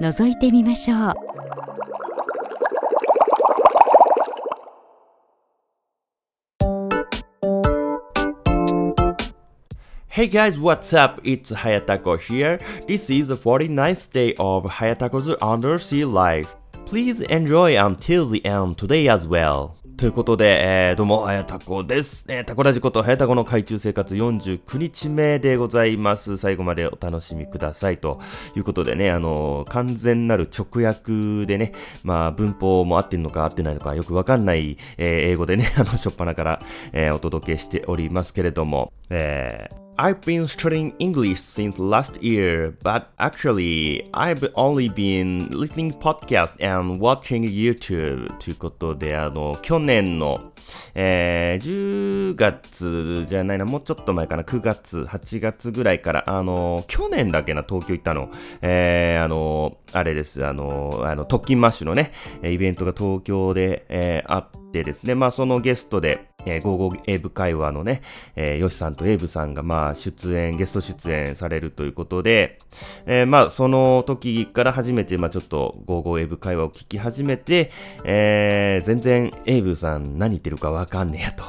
覗いてみましょう Hey guys, what's up? It's Hayatako here. This is the 49th day of Hayatako's Undersea Life. Please enjoy until the end today as well. ということで、えー、どうも、あやたこです。えー、タコラジことはやたこの海中生活49日目でございます。最後までお楽しみください。ということでね、あのー、完全なる直訳でね、まあ、文法も合ってるのか合ってないのかよくわかんない、えー、英語でね、あの、しょっぱなから、えー、お届けしておりますけれども、えー、I've been studying English since last year, but actually I've only been listening podcast and watching YouTube ということで、あの、去年の、えー、10月じゃないな、もうちょっと前かな、9月、8月ぐらいから、あの、去年だけな、東京行ったの、えー、あの、あれです、あの、あの、特勤マッシュのね、イベントが東京で、えー、あってですね、まあそのゲストで、えー、ゴーゴーエイブ会話のね、えー、ヨシさんとエイブさんが、まあ、出演、ゲスト出演されるということで、えー、まあ、その時から初めて、まあ、ちょっと、ゴーゴーエイブ会話を聞き始めて、えー、全然、エイブさん何言ってるかわかんねえやと。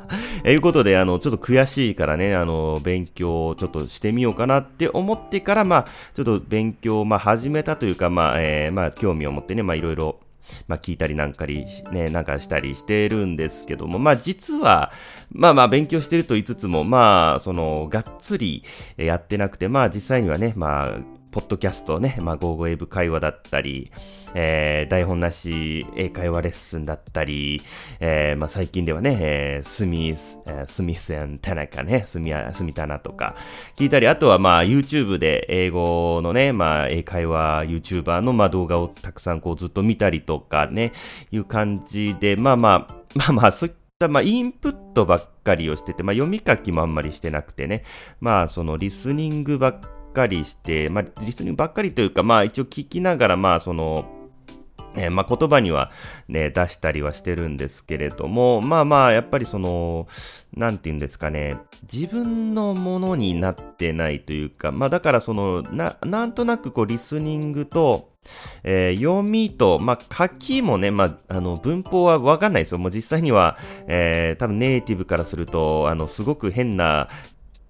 えいうことで、あの、ちょっと悔しいからね、あの、勉強をちょっとしてみようかなって思ってから、まあ、ちょっと勉強、まあ、始めたというか、まあ、えー、まあ、興味を持ってね、まあ、いろいろ、まあ聞いたりなんかり、ね、なんかしたりしてるんですけども、まあ実は、まあまあ勉強してると言いつつも、まあその、がっつりやってなくて、まあ実際にはね、まあポッドキャストね、まあ、ゴーゴーエブ会話だったり、えー、台本なし英会話レッスンだったり、えー、まあ、最近ではね、えー、スミス、えー、スミス田中ね、スミアスミタナとか聞いたり、あとはまあ、YouTube で英語のね、まあ、英会話 YouTuber のまあ動画をたくさんこうずっと見たりとかね、いう感じで、まあまあ、まあまあ、そういったまあ、インプットばっかりをしてて、まあ、読み書きもあんまりしてなくてね、まあ、そのリスニングばっかりして、まあ、実にばっかりというか、まあ、一応聞きながら、まあ、その、えー、まあ、言葉にはね、出したりはしてるんですけれども、まあまあ、やっぱりその、なんて言うんですかね、自分のものになってないというか、まあだからその、な、なんとなくこう、リスニングと、えー、読みと、まあ、書きもね、まあ、あの、文法はわかんないですよ。もう実際には、えー、多分ネイティブからすると、あの、すごく変な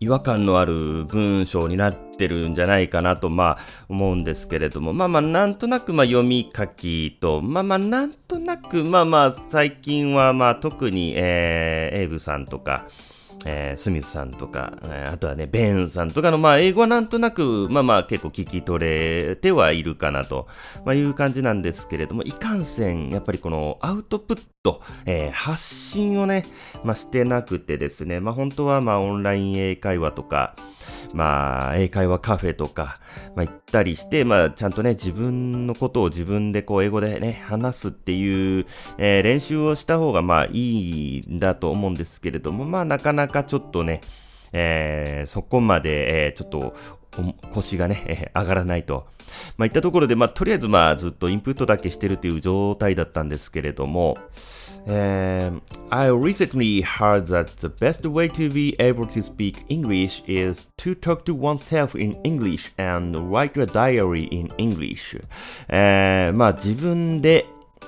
違和感のある文章になってるんじゃないかなと、まあ、思うんですけれども、まあまあ、なんとなく、まあ、読み書きと、まあまあ、なんとなく、まあまあ、最近は、まあ、特に、えー、エイブさんとか、えー、スミスさんとか、えー、あとはね、ベンさんとかの、まあ、英語はなんとなく、まあまあ、結構聞き取れてはいるかなと、まあ、いう感じなんですけれども、いかんせん、やっぱりこのアウトプット、えー、発信をね、まあ、してなくてですね、まあ、本当は、まあ、オンライン英会話とか、まあ、英会話カフェとか、まあ、行ったりして、まあ、ちゃんとね、自分のことを自分でこう、英語でね、話すっていう、えー、練習をした方が、まあ、いいんだと思うんですけれども、まあ、なかなかちょっとね、えー、そこまで、えー、ちょっと、腰がね、え、上がらないと。まあ、いったところで、まあ、とりあえず、まあ、ずっとインプットだけしてるっていう状態だったんですけれども、Um, I recently heard that the best way to be able to speak English is to talk to oneself in English and write a diary in English. えー、まあ自分で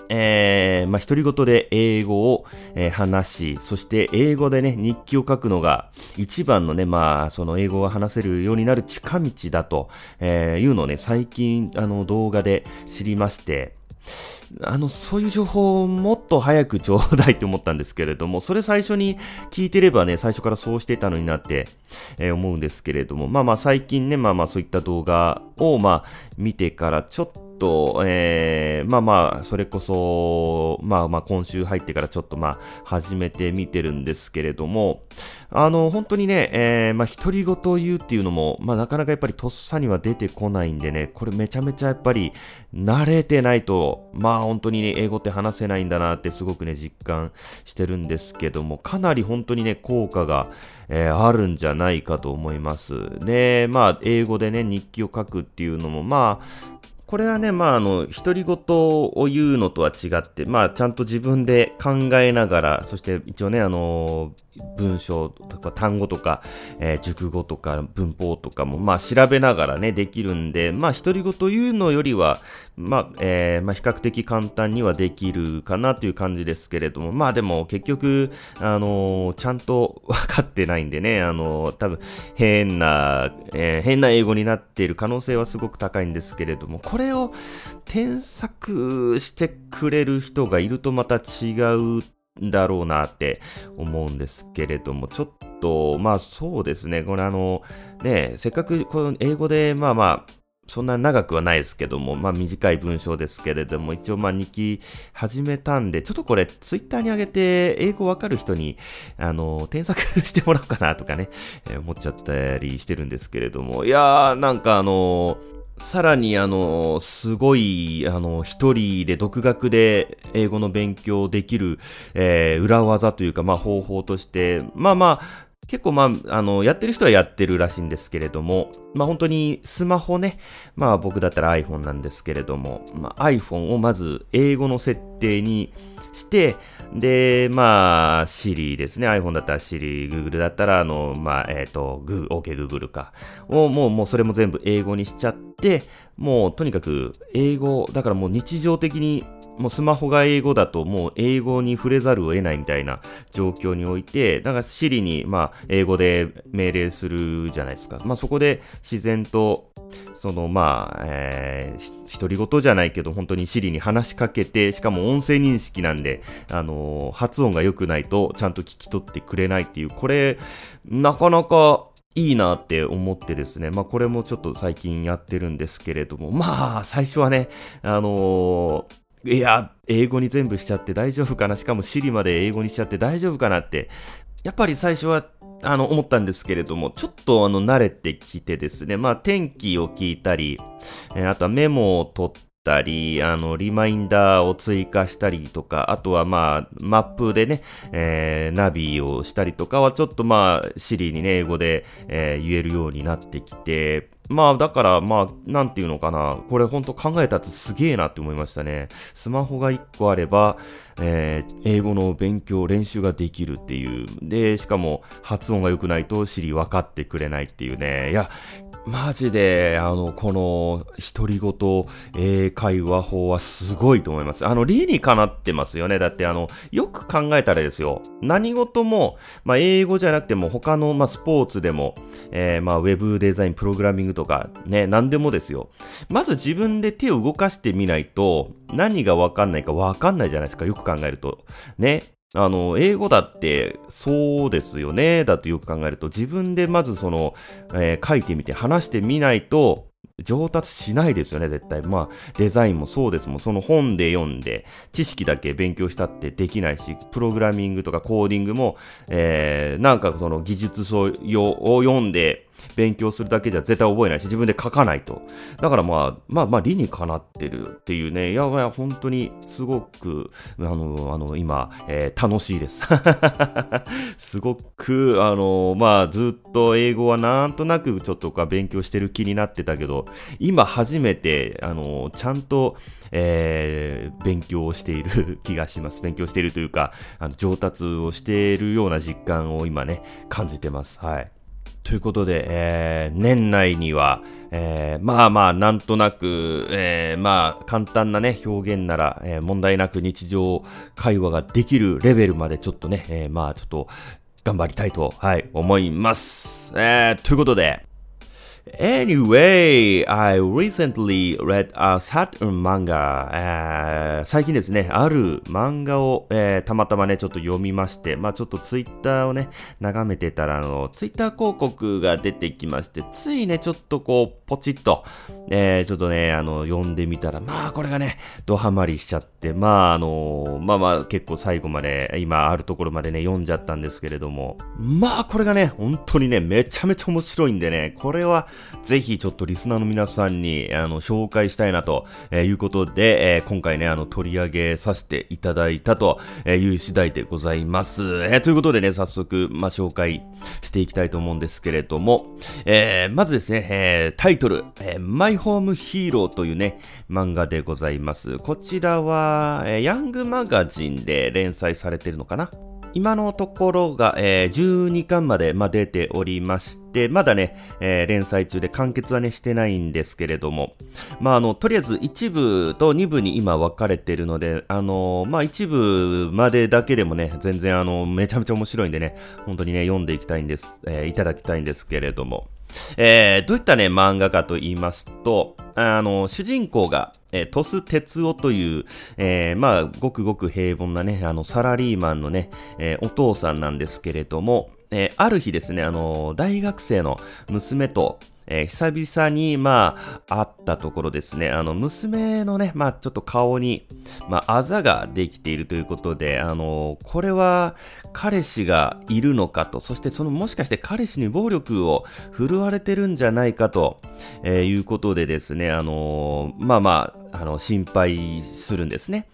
えー、まあ、独り言で英語を、えー、話し、そして英語でね、日記を書くのが一番のね、まあ、その英語が話せるようになる近道だと、えー、いうのをね、最近、あの、動画で知りまして、あの、そういう情報をもっと早くちょうだいって思ったんですけれども、それ最初に聞いてればね、最初からそうしてたのになって、えー、思うんですけれども、まあまあ最近ね、まあまあそういった動画をまあ見てからちょっと、とえー、まあまあ、それこそ、まあまあ、今週入ってからちょっとまあ、始めてみてるんですけれども、あの、本当にね、えー、まあ、独り言を言うっていうのも、まあ、なかなかやっぱりとっさには出てこないんでね、これめちゃめちゃやっぱり、慣れてないと、まあ、本当にね、英語って話せないんだなってすごくね、実感してるんですけども、かなり本当にね、効果が、えー、あるんじゃないかと思います。で、まあ、英語でね、日記を書くっていうのも、まあ、これはね、まあ、あの、独り言を言うのとは違って、まあ、ちゃんと自分で考えながら、そして一応ね、あの、文章とか単語とか、えー、熟語とか文法とかも、まあ、調べながらね、できるんで、まあ、独り言言うのよりは、まあ、えー、まあ、比較的簡単にはできるかなという感じですけれども、まあ、でも結局、あのー、ちゃんと分かってないんでね、あのー、多分、変な、えー、変な英語になっている可能性はすごく高いんですけれども、これを添削してくれる人がいるとまた違うだろうなって思うんですけれども、ちょっと、まあそうですね、これあの、ね、せっかくこの英語で、まあまあ、そんな長くはないですけども、まあ短い文章ですけれども、一応まあ日記始めたんで、ちょっとこれツイッターに上げて、英語わかる人に、あの、添削してもらおうかなとかね、えー、思っちゃったりしてるんですけれども、いやー、なんかあのさらにあの、すごい、あの、一人で独学で英語の勉強できる、えー、裏技というか、まあ方法として、まあまあ、結構まあ、あの、やってる人はやってるらしいんですけれども、まあ本当にスマホね、まあ僕だったら iPhone なんですけれども、まあ iPhone をまず英語の設定にして、で、まあ Siri ですね、iPhone だったら Siri、Google だったらあの、まあえっ、ー、と、OK Google か、をもう、もうそれも全部英語にしちゃって、でもうとにかく英語、だからもう日常的にもうスマホが英語だともう英語に触れざるを得ないみたいな状況において、だから Siri にまあ英語で命令するじゃないですか。まあそこで自然とそのまあ、えー、独り言じゃないけど本当に Siri に話しかけて、しかも音声認識なんで、あのー、発音が良くないとちゃんと聞き取ってくれないっていう、これ、なかなかいいなって思ってですね、まあこれもちょっと最近やってるんですけれども、まあ最初はね、あのーいや、英語に全部しちゃって大丈夫かな？しかも Siri まで英語にしちゃって大丈夫かなって、やっぱり最初はあの、思ったんですけれども、ちょっとあの、慣れてきてですね、まあ、天気を聞いたり、えー、あとはメモを取ったり、あの、リマインダーを追加したりとか、あとはまあ、マップでね、えー、ナビをしたりとかはちょっとまあ、シリにね、英語で、えー、言えるようになってきて、まあだからまあなんていうのかなこれほんと考えたってすげえなって思いましたね。スマホが1個あれば、えー、英語の勉強練習ができるっていう。でしかも発音が良くないと知り分かってくれないっていうね。いやマジで、あの、この、独り言英会話法はすごいと思います。あの、理にかなってますよね。だって、あの、よく考えたらですよ。何事も、まあ、英語じゃなくても、他の、まあ、スポーツでも、えー、まあ、ウェブデザイン、プログラミングとか、ね、何でもですよ。まず自分で手を動かしてみないと、何がわかんないかわかんないじゃないですか。よく考えると。ね。あの、英語だってそうですよね。だってよく考えると、自分でまずその、えー、書いてみて話してみないと、上達しないですよね、絶対。まあ、デザインもそうですもん。その本で読んで、知識だけ勉強したってできないし、プログラミングとかコーディングも、えー、なんかその技術書を読んで、勉強するだけじゃ絶対覚えないし、自分で書かないと。だからまあ、まあまあ理にかなってるっていうね、いやいや、本当にすごく、あの、あの、今、えー、楽しいです。すごく、あの、まあずっと英語はなんとなくちょっとか勉強してる気になってたけど、今初めて、あの、ちゃんと、えー、勉強をしている気がします。勉強しているというか、あの上達をしているような実感を今ね、感じてます。はい。ということで、えー、年内には、えー、まあまあ、なんとなく、えー、まあ、簡単なね、表現なら、え、問題なく日常会話ができるレベルまでちょっとね、え、まあ、ちょっと、頑張りたいと、はい、思います。え、ということで、Anyway, I recently read a Saturn manga、えー最近ですね、ある漫画を、えーたまたまね、ちょっと読みまして、まあちょっとツイッターをね、眺めてたら、あの、ツイッター広告が出てきまして、ついね、ちょっとこう、ポチッと、えーちょっとね、あの、読んでみたら、まあこれがね、ドハマりしちゃって、まああの、まあまあ結構最後まで、今あるところまでね、読んじゃったんですけれども、まあこれがね、本当にね、めちゃめちゃ面白いんでね、これはぜひちょっとリスナーの皆さんに、あの、紹介したいなとえいうことで、え今回ね、あの、取り上げさせていただいたという次第でございます。えということでね、早速、まあ、紹介していきたいと思うんですけれども、えーまずですね、えータイトル、えマイホームヒーローというね、漫画でございます。こちらは、えヤングマガジンで連載されてるのかな？今のところが、えー12巻まで、まあ、出ておりまして、まだね、えー連載中で完結はね、してないんですけれども、まあ、あの、とりあえず1部と2部に今分かれているので、あのまあ、1部までだけでもね、全然あの、めちゃめちゃ面白いんでね、本当にね、読んでいきたいんです、えーいただきたいんですけれども、えーどういったね、漫画かと言いますと、あの、主人公が、えー、トス哲夫という、えーまあ、ごくごく平凡なね、あの、サラリーマンのね、えお父さんなんですけれども、えある日ですね、あの、大学生の娘と、えー久々に、まあ、会ったところですね、あの、娘のね、まあ、ちょっと顔に、まあ、あざができているということで、あの、これは、彼氏がいるのかと、そしてその、もしかして彼氏に暴力を振るわれてるんじゃないかと、えーいうことでですね、あの、まあまあ、あの、心配するんですね。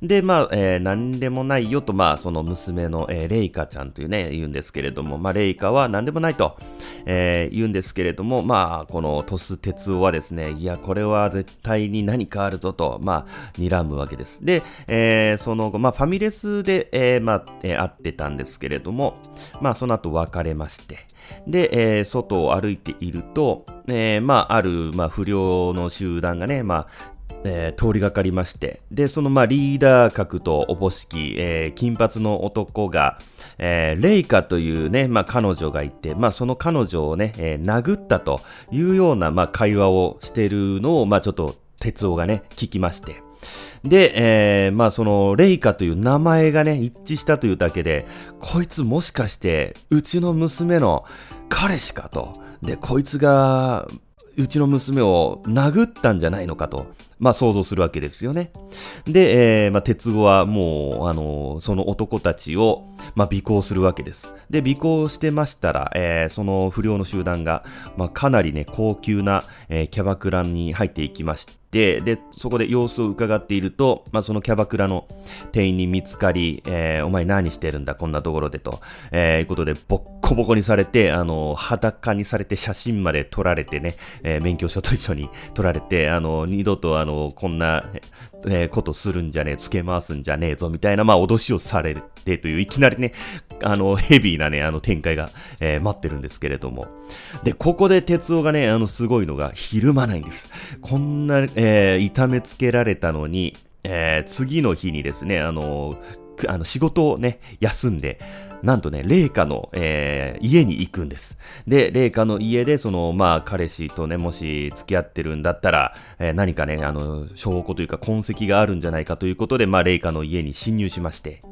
で、まあ、えー何でもないよと、まあ、その娘の、えーレイカちゃんというね、言うんですけれども、まあ、レイカは何でもないと、えー言うんですけれども、まあ、このトス哲夫はですね、いや、これは絶対に何かあるぞと、まあ、睨むわけです。で、えーその後、まあ、ファミレスで、えーまあ、えー会ってたんですけれども、まあ、その後別れまして、で、えー外を歩いていると、えーまあ、ある、まあ、不良の集団がね、まあ、えー通りがかりまして、で、そのまあリーダー格とおぼしき、えー金髪の男が、えーレイカというね、まあ彼女がいて、まあその彼女をね、えー殴ったというような、まあ会話をしているのを、まあちょっと哲夫がね、聞きまして、で、えーまあその、レイカという名前がね、一致したというだけで、こいつもしかして、うちの娘の彼氏かと。で、こいつが、うちの娘を殴ったんじゃないのかと、まあ想像するわけですよね。で、えーまあ鉄後はもう、あのその男たちを、まあ尾行するわけです。で、尾行してましたら、えーその不良の集団が、まあかなりね、高級な、えーキャバクラに入っていきまして、で、そこで様子を伺っていると、まあそのキャバクラの店員に見つかり、えーお前何してるんだ、こんなところでと、えーいうことで、ボッコボコにされて、あの、裸にされて写真まで撮られてね、えー免許証と一緒に撮られて、あの、二度とあの、こんな、えーことするんじゃねえ、つけ回すんじゃねえぞ、みたいな、まあ、脅しをされてという、いきなりね、あの、ヘビーなね、あの、展開が、えー待ってるんですけれども。で、ここで哲夫がね、あの、すごいのが、ひるまないんです。こんな、ー痛めつけられたのに、えー次の日にですね、あの、あの仕事をね、休んで、なんとね、麗華の、えー家に行くんです。で、麗華の家で、その、まあ、彼氏とね、もし付き合ってるんだったら、えー何かね、あの、証拠というか痕跡があるんじゃないかということで、まあ、麗華の家に侵入しまして、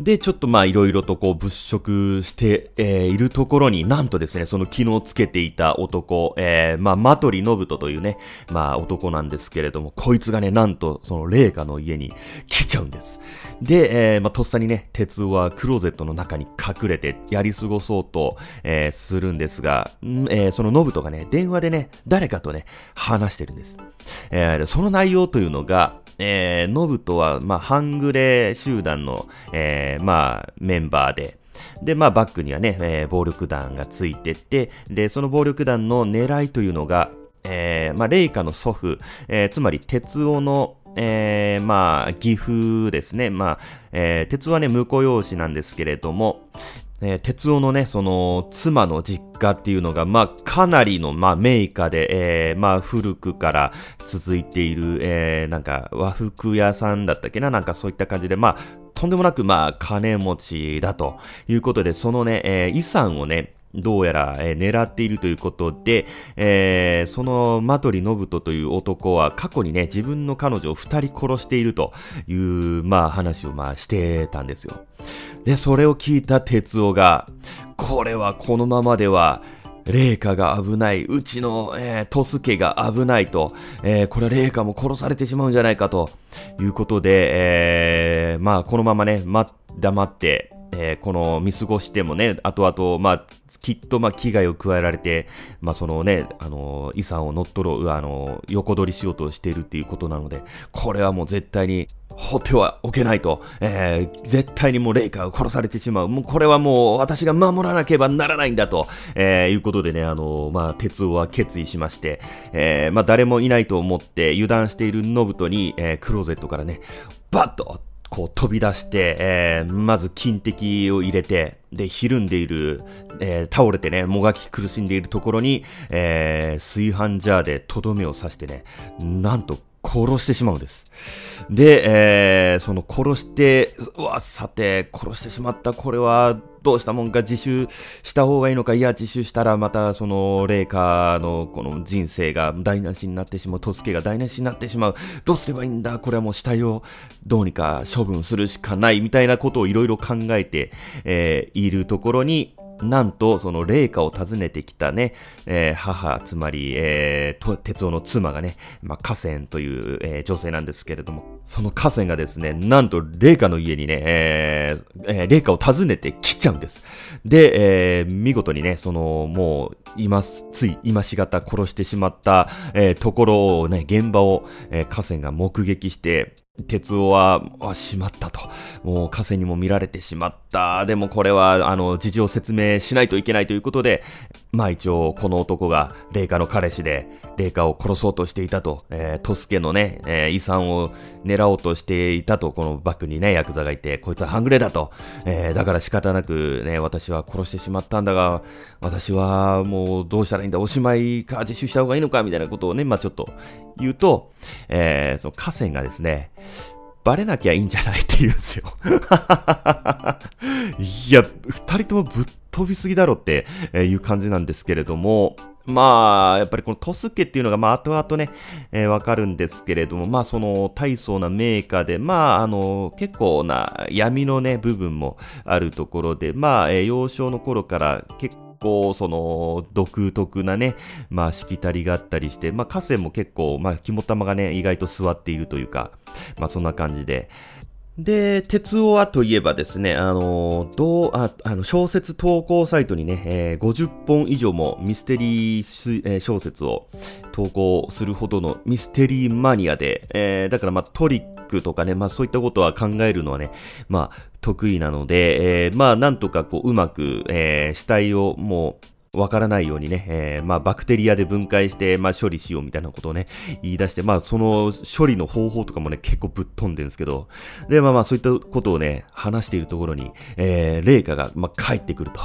で、ちょっとまあいろいろとこう物色して、えーいるところになんとですね、その昨日つけていた男、えーまあマトリノブトというね、まあ男なんですけれども、こいつがね、なんとそのレイカの家に来ちゃうんです。で、えーまあとっさにね、鉄はクローゼットの中に隠れてやり過ごそうと、えーするんですが、んえそのノブトがね、電話でね、誰かとね、話してるんです。えーその内容というのが、えー、ノブトは、まあ、半グレ集団の、えーまあ、メンバーで、で、まあ、バックにはね、えー暴力団がついてて、で、その暴力団の狙いというのが、えーまあ、レイカの祖父、えーつまり、鉄夫の、えーまあ、義父ですね。まあ、えー鉄夫はね、婿養子なんですけれども、えー、鉄夫のね、その、妻の実家っていうのが、まあ、かなりの、まあ、名家で、えーまあ、古くから続いている、えーなんか、和服屋さんだったっけな？なんかそういった感じで、まあ、とんでもなく、まあ、金持ちだということで、そのね、えー遺産をね、どうやら、えー、狙っているということで、えー、そのマトリノブトという男は過去にね、自分の彼女を二人殺しているという、まあ話をまあしてたんですよ。で、それを聞いた哲夫が、これはこのままでは、霊下が危ない、うちの、えー、トスケが危ないと、えー、これは霊下も殺されてしまうんじゃないかということで、えー、まあ、このままね、ま、黙って、えー、この見過ごしてもね、後々、まあ、きっと、まあ、危害を加えられて、まあ、そのね、あの、遺産を乗っ取ろう、あの、横取りしようとしているっていうことなので、これはもう絶対に、放ってはおけないと、えー、絶対にもうレイカーが殺されてしまう。もうこれはもう私が守らなければならないんだと、えー、いうことでね、あの、まあ、鉄夫は決意しまして、えー、まあ、誰もいないと思って油断しているノブトに、えー、クローゼットからね、バッとこう飛び出して、えー、まず金滴を入れて、で、ひるんでいる、えー、倒れてね、もがき苦しんでいるところに、えー、炊飯ジャーでとどめを刺してね、なんと殺してしまうんです。で、えー、その殺して、うわ、さて、殺してしまった、これは、どうしたもんか自首した方がいいのか、いや、自首したらまたその霊下のこの人生が台無しになってしまう、トスケが台無しになってしまう、どうすればいいんだ、これはもう死体をどうにか処分するしかない、みたいなことをいろいろ考えて、えー、いるところに、なんと、その霊下を訪ねてきたね、えー、母、つまり、えー、鉄夫の妻がね、まあ、河川という、えー、女性なんですけれども、その河川がですね、なんと霊下の家にね、えー、えー、霊下を訪ねてきちゃうんです。で、えー、見事にね、その、もう、今、つい、今しがた殺してしまった、えー、ところをね、現場を、えー、河川が目撃して、鉄夫は、あ、しまったと。もう、河川にも見られてしまった。でもこれは、あの、事情を説明しないといけないということで、まあ一応、この男が、霊下の彼氏で、霊下を殺そうとしていたと、えー、トスケのね、えー、遺産を狙おうとしていたと、このバックにね、ヤクザがいて、こいつは半グレだと。えー、だから仕方なくね、私は殺してしまったんだが、私はもうどうしたらいいんだ、おしまいか、自首した方がいいのか、みたいなことをね、まあちょっと言うと、えー、その河川がですね、バレなきゃいいんじゃないって言うんですよ。いや、二人ともぶっ飛びすぎだろっていう感じなんですけれども、まあ、やっぱりこのトスケっていうのが、まあ、後々ね、えー、わかるんですけれども、まあ、その、大層なメーカーで、まあ、あの、結構な闇のね、部分もあるところで、まあ、えー、幼少の頃から結構、その、独特なね、まあ、しきたりがあったりして、まあ、河川も結構、まあ、肝玉がね、意外と座っているというか、まあ、そんな感じで、で、鉄オはといえばですね、あの、どう、あ、あの、小説投稿サイトにね、えー、50本以上もミステリー、えー、小説を投稿するほどのミステリーマニアで、えー、だからまあトリックとかね、まあそういったことは考えるのはね、まあ得意なので、えー、まあなんとかこううまく、えー、死体をもうわからないようにね、えー、まあ、バクテリアで分解して、まあ、処理しようみたいなことをね、言い出して、まあ、その処理の方法とかもね、結構ぶっ飛んでるんですけど、で、まあまあ、そういったことをね、話しているところに、えー、レイカが、まあ、帰ってくると、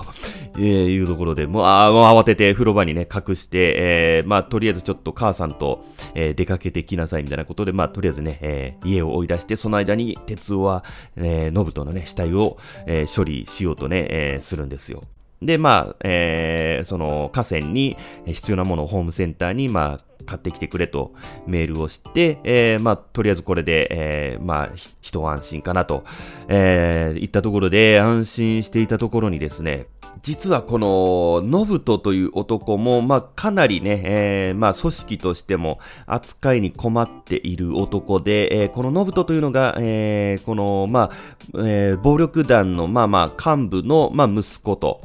えー、いうところで、もう、あもう慌てて風呂場にね、隠して、えー、まあ、とりあえずちょっと母さんと、えー、出かけてきなさいみたいなことで、まあ、とりあえずね、えー、家を追い出して、その間に、鉄夫は、えー、ノブトのね、死体を、えー、処理しようとね、えー、するんですよ。で、まあ、えー、その河川に必要なものをホームセンターに、まあ、買ってきてくれとメールをして、えー、まあ、とりあえずこれで、えー、まあ、一安心かなと、えー、言ったところで安心していたところにですね、実はこの、ノブトという男も、まあ、かなりね、えー、まあ、組織としても扱いに困っている男で、えー、このノブトというのが、えー、この、まあ、えー、暴力団の、まあまあ、幹部の、まあ、息子と、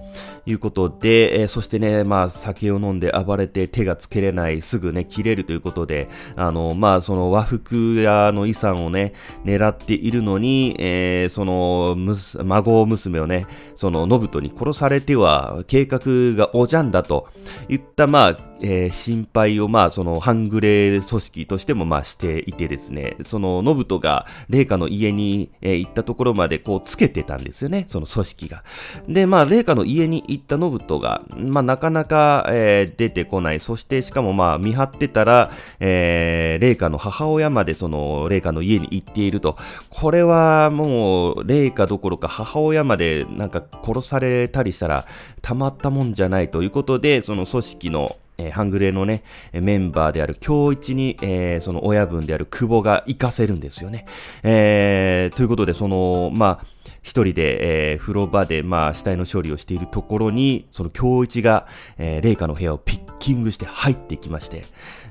いうことで、えー、そしてね、まあ、酒を飲んで暴れて手がつけれない、すぐね、切れるということで、あの、まあ、その和服屋の遺産をね、狙っているのに、えー、その、孫娘をね、その、信人に殺されては、計画がおじゃんだといった、まあ、えー、心配を、まあ、その、半グレ組織としても、まあ、していてですね、その、ノブトが、レイカの家に、えー、行ったところまで、こう、つけてたんですよね、その組織が。で、まあ、レイカの家に行ったノブトが、まあ、なかなか、えー、出てこない。そして、しかも、まあ、見張ってたら、えー、レイカの母親まで、その、レイカの家に行っていると。これは、もう、レイカどころか、母親まで、なんか、殺されたりしたら、たまったもんじゃないということで、その組織の、えー、ハングレのね、メンバーである京一に、えー、その親分である久保が行かせるんですよね。えー、ということで、その、まあ、一人で、えー、風呂場で、まあ、死体の処理をしているところに、その京一が、えー、霊下の部屋をピッキングして入ってきまして、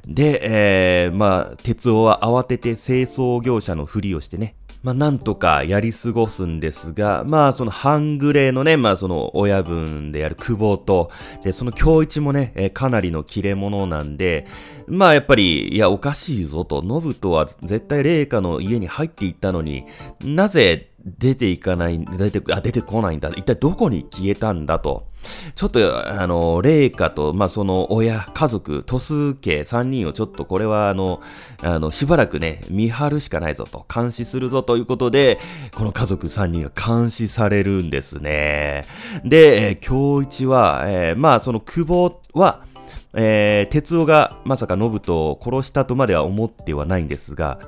で、えー、まあ、鉄夫は慌てて清掃業者のふりをしてね、まあ、なんとかやり過ごすんですが、まあ、その半グレーのね、まあ、その親分である久保と、で、その京一もね、え、かなりの切れ者なんで、まあ、やっぱり、いや、おかしいぞと、ノブとは絶対麗華の家に入っていったのに、なぜ出ていかない、出て、あ、出てこないんだ。一体どこに消えたんだと。ちょっと、あの、霊下と、まあ、その親、家族、トス家3人をちょっとこれは、あの、あの、しばらくね、見張るしかないぞと、監視するぞということで、この家族3人が監視されるんですね。で、えー、京一は、えー、まあ、その久保は、えー、哲夫がまさか信人を殺したとまでは思ってはないんですが、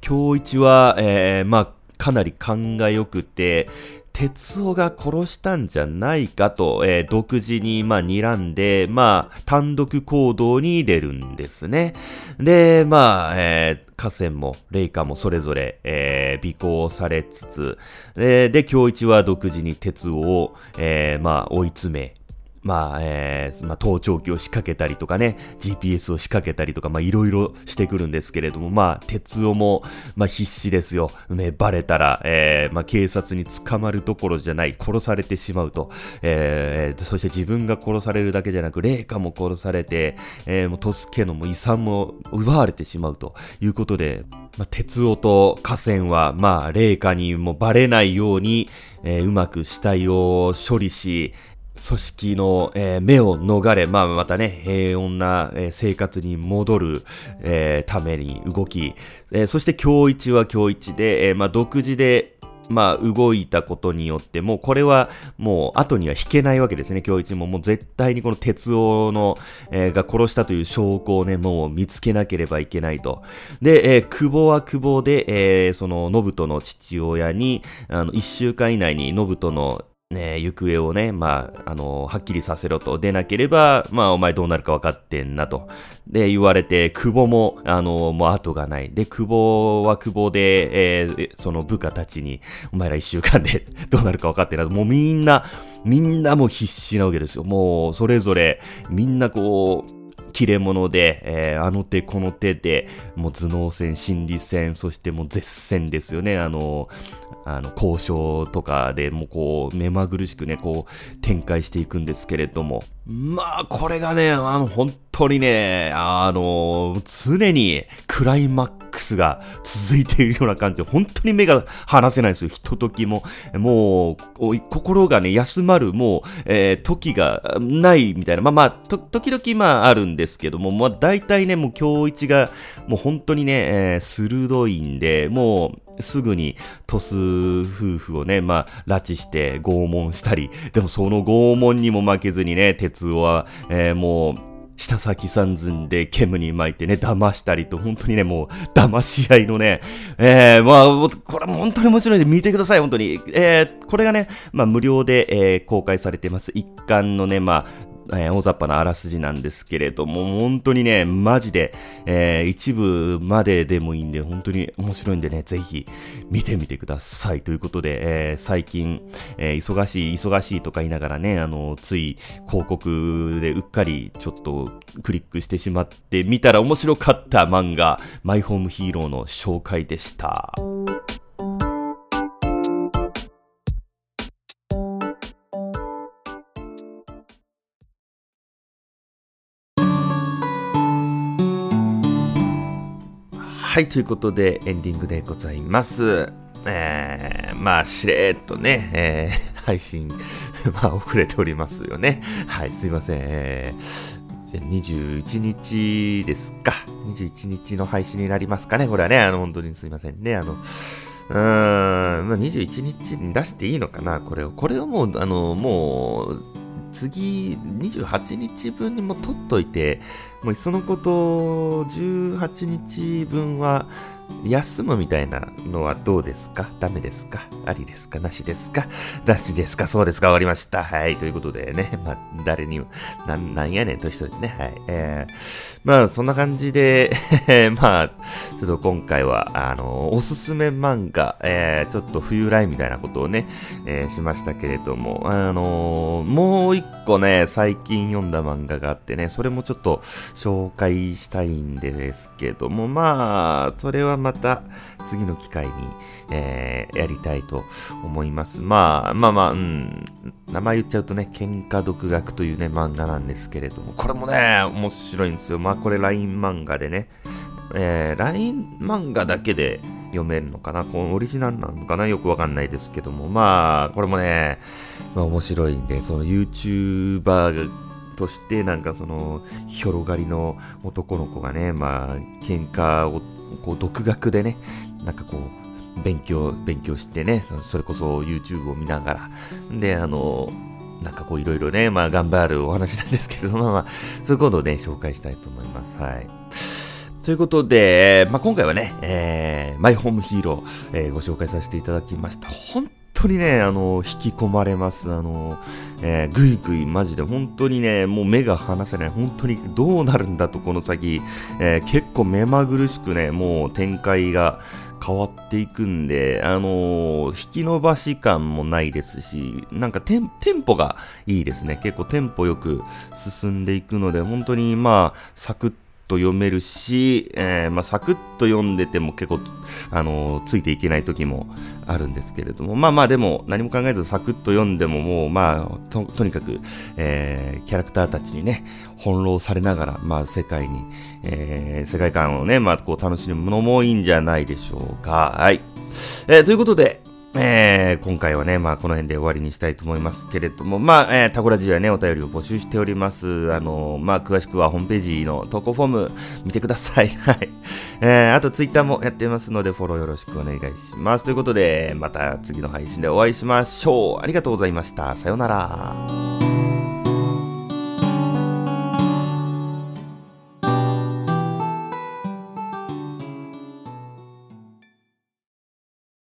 京一は、えー、まあ、かなり勘が良くて、鉄夫が殺したんじゃないかと、えー、独自に、まあ、睨んで、まあ、単独行動に出るんですね。で、まあ、えー、河川も、レイカもそれぞれ、えー、尾行されつつ、で、で、京一は独自に鉄夫を、えー、まあ、追い詰め、まあ、えー、まあ、盗聴器を仕掛けたりとかね、GPS を仕掛けたりとか、まあ、いろいろしてくるんですけれども、まあ、鉄夫も、まあ、必死ですよ。ね、バレたら、えー、まあ、警察に捕まるところじゃない、殺されてしまうと。えー、そして自分が殺されるだけじゃなく、霊下も殺されて、えー、もう、トスケのも遺産も奪われてしまうということで、まあ、鉄夫と河川は、まあ、霊下にもバレないように、えー、うまく死体を処理し、組織の、えー、目を逃れ、まあ、またね、平穏な、えー、生活に戻る、えー、ために動き、え、そして今日一は今日一で、え、まあ、独自で、まあ、動いたことによって、もうこれはもう後には引けないわけですね、今日一も。もう絶対にこの鉄夫の、えー、が殺したという証拠をね、もう見つけなければいけないと。で、えー、久保は久保で、えー、その、信人の父親に、あの、一週間以内に信人のね、行方をね、まあ、あの、はっきりさせろと。出なければ、まあ、お前どうなるか分かってんなと。で、言われて、久保も、あの、もう後がない。で、久保は久保で、えー、その部下たちに、お前ら一週間で どうなるか分かってんなと。もうみんな、みんなも必死なわけですよ。もう、それぞれ、みんなこう、切れ者で、えー、あの手この手で、もう頭脳戦、心理戦、そしてもう絶戦ですよね。あの、あの、交渉とかでもこう、目まぐるしくね、こう、展開していくんですけれども。まあ、これがね、あの、本当にね、あの、常にクライマックスが続いているような感じで、本当に目が離せないですよ。ひとときも。もう、心がね、休まる、もう、えー、時がないみたいな。まあまあ、と、時々まああるんですけども、まあ大体ね、もう今日一が、もう本当にね、えー、鋭いんで、もう、すぐにトス夫婦をね、まあ、拉致して拷問したり、でもその拷問にも負けずにね、鉄夫は、えー、もう、下先三寸で煙に巻いてね、騙したりと、本当にね、もう、騙し合いのね、えー、まあ、これも本当に面白いんで見てください、本当に。えー、これがね、まあ、無料で、えー、公開されてます。一巻のね、まあ、えー、大雑把なあらすじなんですけれども、本当にね、マジで、えー、一部まででもいいんで、本当に面白いんでね、ぜひ見てみてください。ということで、えー、最近、えー、忙しい、忙しいとか言いながらね、あの、つい広告でうっかりちょっとクリックしてしまって見たら面白かった漫画、マイホームヒーローの紹介でした。はい、ということでエンディングでございます。えー、まあ、しれーっとね、えー、配信、まあ、遅れておりますよね。はい、すいません。えー21日ですか。21日の配信になりますかね。これはね、あの、本当にすいませんね。あの、うーん、まあ、21日に出していいのかな、これを。これをもう、あの、もう、次、28日分にも取っといて、もういっそのこと18日分は休むみたいなのはどうですか？ダメですか？ありですか？なしですか？なしですか？そうですか。終わりました。はい。ということでね、まあ、誰にも、な、なんやねんと一人ね、はい。えー、まあ、そんな感じで まあ、ちょっと今回は、あの、おすすめ漫画、えー、ちょっと冬来みたいなことをね、えー、しましたけれども、あのもう一個ね、最近読んだ漫画があってね、それもちょっと紹介したいんですけども、まあ、それはまた次の機会に、えー、やりたいと思います。まあ、まあまあ、うん、名前言っちゃうとね、喧嘩独学というね、漫画なんですけれども、これもね、面白いんですよ。まあ、これ LINE 漫画でね、えー、LINE 漫画だけで読めるのかな？このオリジナルなのかな？よくわかんないですけども、まあ、これもね、まあ、面白いんで、その YouTuber としてなんかその広がりの男の子がねまあ喧嘩をこう独学でねなんかこう勉強勉強してねそれこそ YouTube を見ながら。であのなんかこういろいろねまあ頑張るお話なんですけれどもまあそういうことをね紹介したいと思います。はい。ということで、まあ、今回はね、えー、マイホームヒーロー、えー、ご紹介させていただきました。本当にね、あの、引き込まれます。あの、えー、ぐいぐいマジで本当にね、もう目が離せない。本当にどうなるんだと、この先。えー、結構目まぐるしくね、もう展開が変わっていくんで、あのー、引き伸ばし感もないですし、なんかテンポがいいですね。結構テンポよく進んでいくので、本当にまあ、サクッと読めるし、えー、まあ、サクッと読んでても結構、あのー、ついていけない時もあるんですけれども、まあまあでも何も考えずサクッと読んでももう、まあ、と、とにかく、えー、キャラクターたちにね、翻弄されながら、まあ世界に、え、世界観をね、まあこう楽しむのもいいんじゃないでしょうか。はい。え、ということで、えー、今回はね、まあ、この辺で終わりにしたいと思いますけれども、まあ、えー、タコラジはね、お便りを募集しております。あのー、まあ、詳しくはホームページの投稿フォーム見てください。はい。えー、あとツイッターもやってますので、フォローよろしくお願いします。ということで、また次の配信でお会いしましょう。ありがとうございました。さようなら。